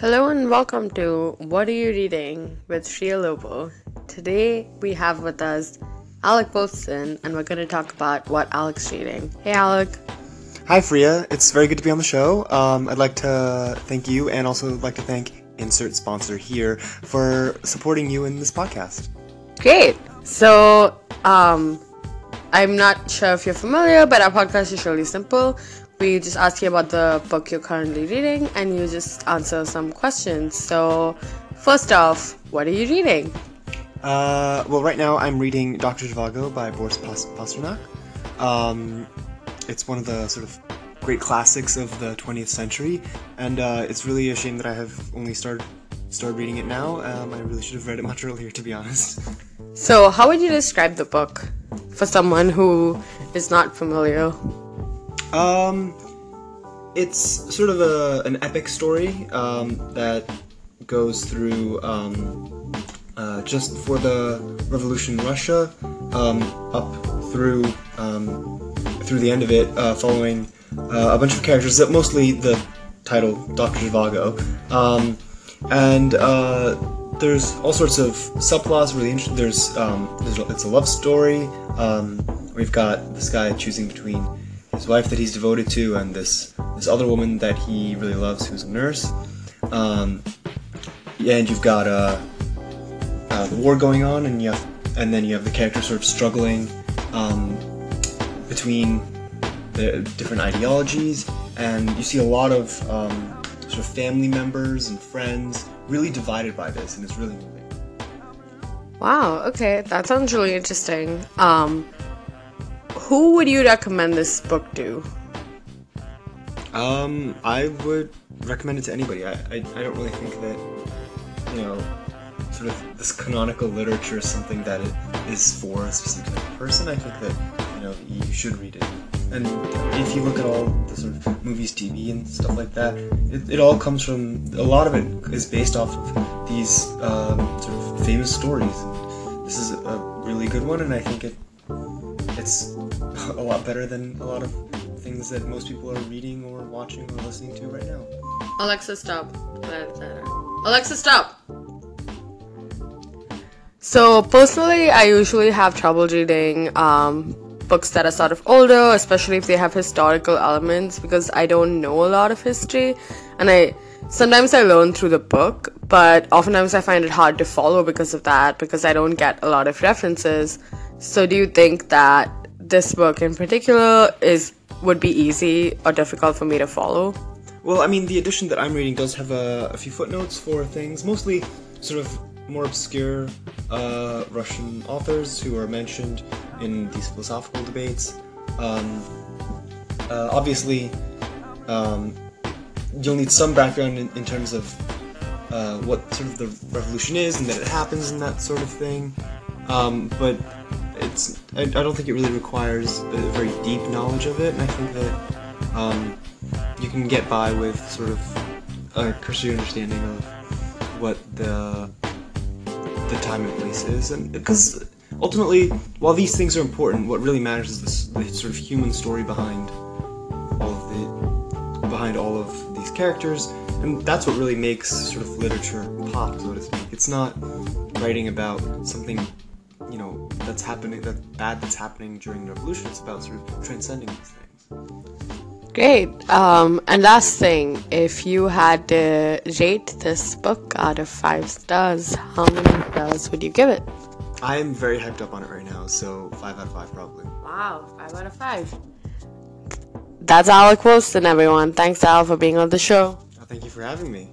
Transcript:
Hello and welcome to What Are You Reading with Shria Lobo. Today we have with us Alec Wilson and we're going to talk about what Alec's reading. Hey Alec. Hi Freya, it's very good to be on the show. Um, I'd like to thank you and also like to thank insert sponsor here for supporting you in this podcast. Great. So, um, I'm not sure if you're familiar, but our podcast is really simple. We just ask you about the book you're currently reading and you just answer some questions. So, first off, what are you reading? Uh, well, right now I'm reading Dr. Zhivago by Boris Pasternak. Um, it's one of the sort of great classics of the 20th century, and uh, it's really a shame that I have only started started reading it now. Um, I really should have read it much earlier, to be honest. So, how would you describe the book for someone who is not familiar? Um, it's sort of a an epic story um, that goes through um, uh, just for the revolution in Russia um, up through um, through the end of it, uh, following uh, a bunch of characters that mostly the title Doctor Zhivago, um, and uh, there's all sorts of subplots. Really interesting. There's, um, there's it's a love story. We've got this guy choosing between his wife that he's devoted to and this this other woman that he really loves, who's a nurse. Um, and you've got uh, uh, the war going on, and you have, and then you have the character sort of struggling um, between the different ideologies, and you see a lot of um, sort of family members and friends really divided by this, and it's really moving. Wow. Okay, that sounds really interesting. Um, who would you recommend this book to? Um, I would recommend it to anybody. I, I, I don't really think that, you know, sort of this canonical literature is something that it is for a specific type of person. I think that, you know, you should read it. And if you look at all the sort of movies, TV, and stuff like that, it, it all comes from, a lot of it is based off of these um, sort of famous stories. This is a really good one, and I think it it's a lot better than a lot of things that most people are reading or watching or listening to right now. Alexa, stop. Alexa, stop. So personally, I usually have trouble reading um, books that are sort of older, especially if they have historical elements, because I don't know a lot of history, and I sometimes I learn through the book, but oftentimes I find it hard to follow because of that, because I don't get a lot of references. So, do you think that this book in particular is would be easy or difficult for me to follow? Well, I mean, the edition that I'm reading does have a, a few footnotes for things, mostly sort of more obscure uh, Russian authors who are mentioned in these philosophical debates. Um, uh, obviously, um, you'll need some background in, in terms of uh, what sort of the revolution is and that it happens and that sort of thing. Um, but it's I, I, don't think it really requires a very deep knowledge of it, and I think that um, you can get by with sort of a cursory understanding of what the the time and place is, and because ultimately, while these things are important, what really matters is this, the sort of human story behind all of the behind all of these characters, and that's what really makes sort of literature pop, so to speak. It's not writing about something you know that's happening that bad that's happening during the revolution. It's about sort of transcending these things. Great. Um, and last thing, if you had to rate this book out of five stars, how many stars would you give it? I am very hyped up on it right now, so five out of five probably. Wow, five out of five. That's Alec Wilson, everyone. Thanks, Al, for being on the show. Thank you for having me.